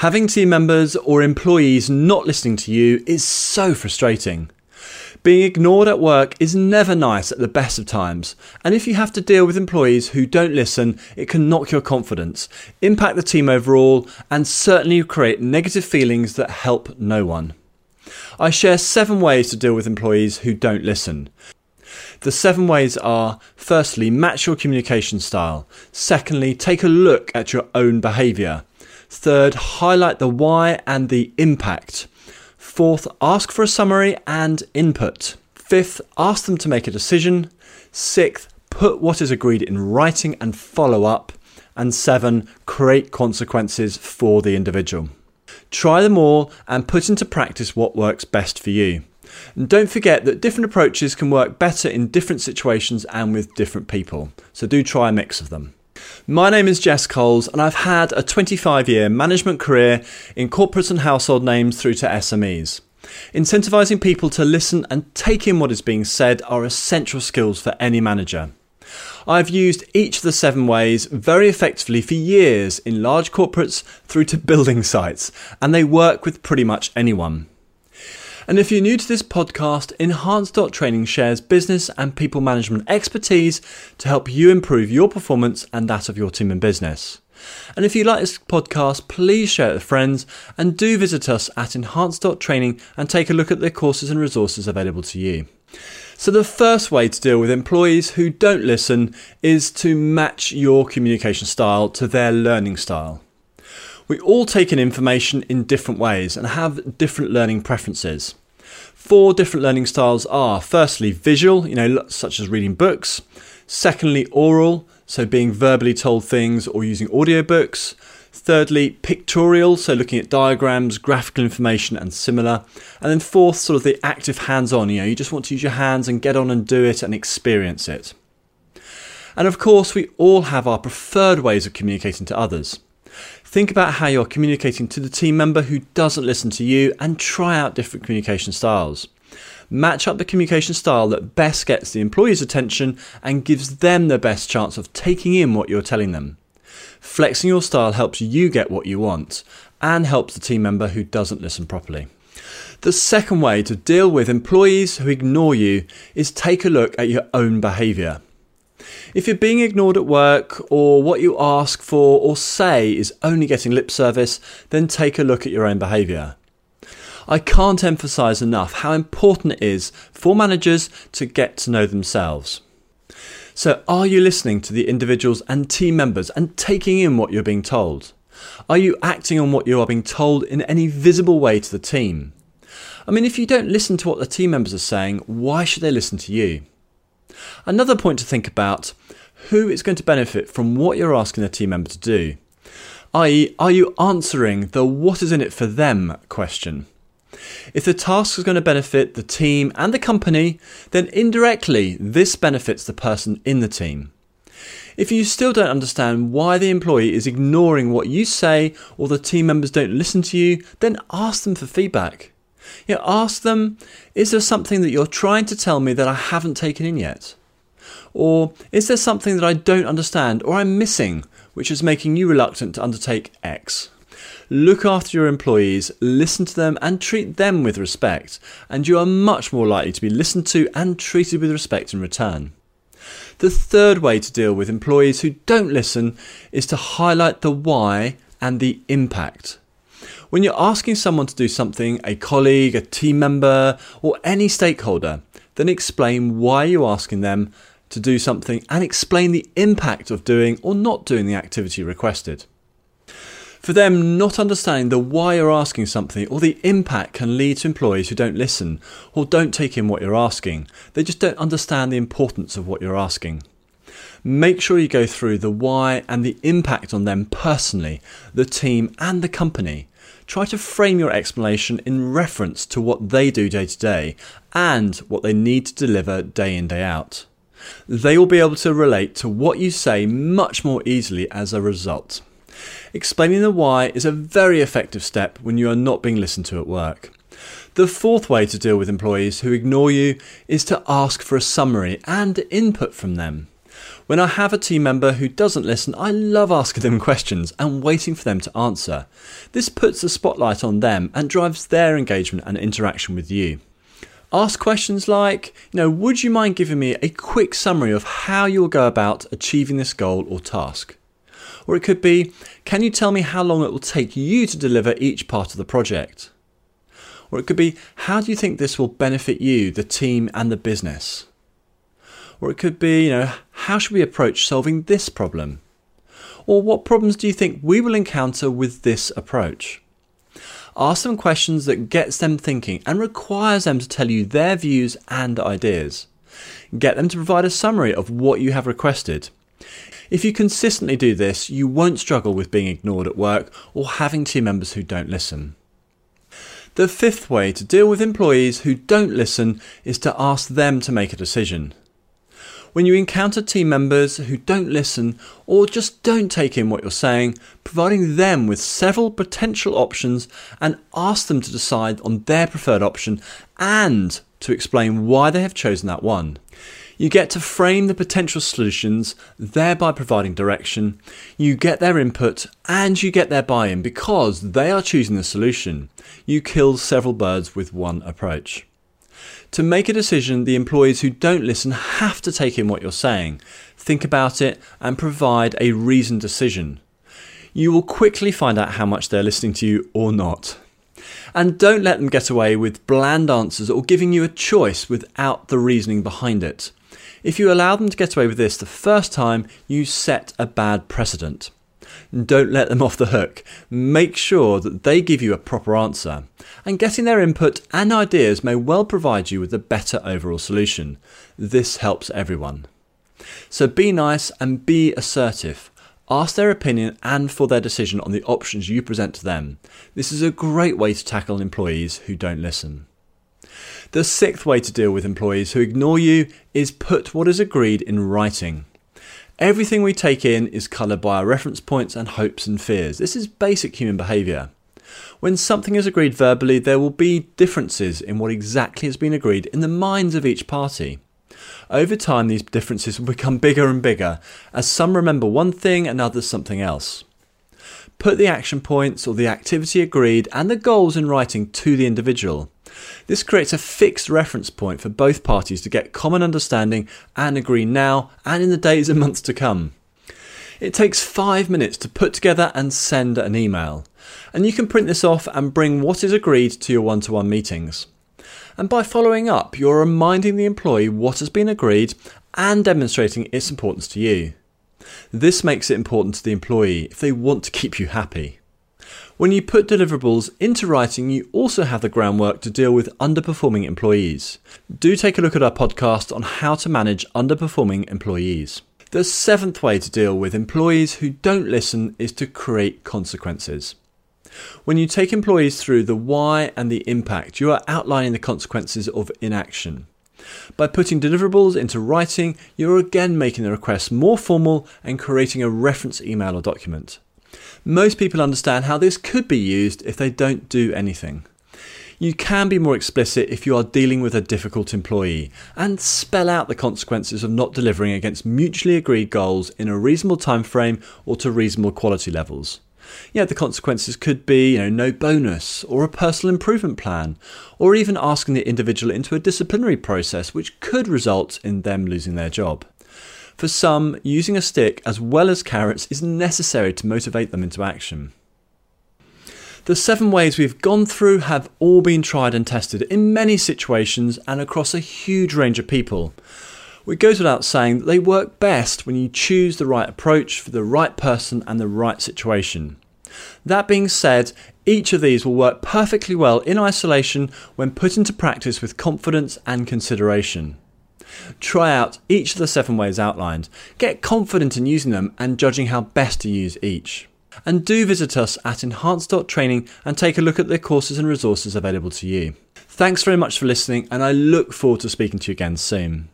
Having team members or employees not listening to you is so frustrating. Being ignored at work is never nice at the best of times, and if you have to deal with employees who don't listen, it can knock your confidence, impact the team overall, and certainly create negative feelings that help no one. I share seven ways to deal with employees who don't listen. The seven ways are firstly, match your communication style. Secondly, take a look at your own behaviour. Third, highlight the why and the impact. Fourth, ask for a summary and input. Fifth, ask them to make a decision. Sixth, put what is agreed in writing and follow up. And seven, create consequences for the individual. Try them all and put into practice what works best for you. And don't forget that different approaches can work better in different situations and with different people. So do try a mix of them. My name is Jess Coles, and I've had a 25 year management career in corporate and household names through to SMEs. Incentivising people to listen and take in what is being said are essential skills for any manager. I've used each of the seven ways very effectively for years in large corporates through to building sites, and they work with pretty much anyone. And if you're new to this podcast, Enhance Training shares business and people management expertise to help you improve your performance and that of your team and business. And if you like this podcast, please share it with friends and do visit us at Enhance Training and take a look at the courses and resources available to you. So, the first way to deal with employees who don't listen is to match your communication style to their learning style. We all take in information in different ways and have different learning preferences. Four different learning styles are firstly visual, you know, such as reading books, secondly oral, so being verbally told things or using audiobooks, thirdly pictorial, so looking at diagrams, graphical information and similar, and then fourth sort of the active hands-on, you know, you just want to use your hands and get on and do it and experience it. And of course, we all have our preferred ways of communicating to others. Think about how you're communicating to the team member who doesn't listen to you and try out different communication styles. Match up the communication style that best gets the employee's attention and gives them the best chance of taking in what you're telling them. Flexing your style helps you get what you want and helps the team member who doesn't listen properly. The second way to deal with employees who ignore you is take a look at your own behaviour. If you're being ignored at work, or what you ask for or say is only getting lip service, then take a look at your own behaviour. I can't emphasise enough how important it is for managers to get to know themselves. So, are you listening to the individuals and team members and taking in what you're being told? Are you acting on what you are being told in any visible way to the team? I mean, if you don't listen to what the team members are saying, why should they listen to you? Another point to think about who is going to benefit from what you're asking a team member to do? i.e., are you answering the what is in it for them question? If the task is going to benefit the team and the company, then indirectly this benefits the person in the team. If you still don't understand why the employee is ignoring what you say or the team members don't listen to you, then ask them for feedback. You know, ask them, is there something that you're trying to tell me that I haven't taken in yet? Or is there something that I don't understand or I'm missing which is making you reluctant to undertake X? Look after your employees, listen to them, and treat them with respect, and you are much more likely to be listened to and treated with respect in return. The third way to deal with employees who don't listen is to highlight the why and the impact. When you're asking someone to do something, a colleague, a team member, or any stakeholder, then explain why you're asking them to do something and explain the impact of doing or not doing the activity requested. For them, not understanding the why you're asking something or the impact can lead to employees who don't listen or don't take in what you're asking. They just don't understand the importance of what you're asking. Make sure you go through the why and the impact on them personally, the team, and the company. Try to frame your explanation in reference to what they do day to day and what they need to deliver day in, day out. They will be able to relate to what you say much more easily as a result. Explaining the why is a very effective step when you are not being listened to at work. The fourth way to deal with employees who ignore you is to ask for a summary and input from them. When I have a team member who doesn't listen, I love asking them questions and waiting for them to answer. This puts the spotlight on them and drives their engagement and interaction with you. Ask questions like, you know, would you mind giving me a quick summary of how you'll go about achieving this goal or task? Or it could be, can you tell me how long it will take you to deliver each part of the project? Or it could be, how do you think this will benefit you, the team, and the business? Or it could be, you know, how should we approach solving this problem? Or what problems do you think we will encounter with this approach? Ask them questions that gets them thinking and requires them to tell you their views and ideas. Get them to provide a summary of what you have requested. If you consistently do this, you won't struggle with being ignored at work or having team members who don't listen. The fifth way to deal with employees who don't listen is to ask them to make a decision. When you encounter team members who don't listen or just don't take in what you're saying, providing them with several potential options and ask them to decide on their preferred option and to explain why they have chosen that one. You get to frame the potential solutions, thereby providing direction. You get their input and you get their buy in because they are choosing the solution. You kill several birds with one approach. To make a decision, the employees who don't listen have to take in what you're saying, think about it, and provide a reasoned decision. You will quickly find out how much they're listening to you or not. And don't let them get away with bland answers or giving you a choice without the reasoning behind it. If you allow them to get away with this the first time, you set a bad precedent. Don't let them off the hook. Make sure that they give you a proper answer. And getting their input and ideas may well provide you with a better overall solution. This helps everyone. So be nice and be assertive. Ask their opinion and for their decision on the options you present to them. This is a great way to tackle employees who don't listen. The sixth way to deal with employees who ignore you is put what is agreed in writing. Everything we take in is coloured by our reference points and hopes and fears. This is basic human behaviour. When something is agreed verbally, there will be differences in what exactly has been agreed in the minds of each party. Over time, these differences will become bigger and bigger, as some remember one thing and others something else. Put the action points or the activity agreed and the goals in writing to the individual. This creates a fixed reference point for both parties to get common understanding and agree now and in the days and months to come. It takes five minutes to put together and send an email, and you can print this off and bring what is agreed to your one to one meetings. And by following up, you're reminding the employee what has been agreed and demonstrating its importance to you. This makes it important to the employee if they want to keep you happy. When you put deliverables into writing, you also have the groundwork to deal with underperforming employees. Do take a look at our podcast on how to manage underperforming employees. The seventh way to deal with employees who don't listen is to create consequences. When you take employees through the why and the impact, you are outlining the consequences of inaction. By putting deliverables into writing, you're again making the request more formal and creating a reference email or document. Most people understand how this could be used if they don't do anything. You can be more explicit if you are dealing with a difficult employee and spell out the consequences of not delivering against mutually agreed goals in a reasonable time frame or to reasonable quality levels. Yeah, the consequences could be, you know, no bonus or a personal improvement plan, or even asking the individual into a disciplinary process which could result in them losing their job. For some, using a stick as well as carrots is necessary to motivate them into action. The seven ways we've gone through have all been tried and tested in many situations and across a huge range of people. It goes without saying that they work best when you choose the right approach for the right person and the right situation. That being said, each of these will work perfectly well in isolation when put into practice with confidence and consideration. Try out each of the seven ways outlined, get confident in using them and judging how best to use each. And do visit us at enhance.training and take a look at the courses and resources available to you. Thanks very much for listening, and I look forward to speaking to you again soon.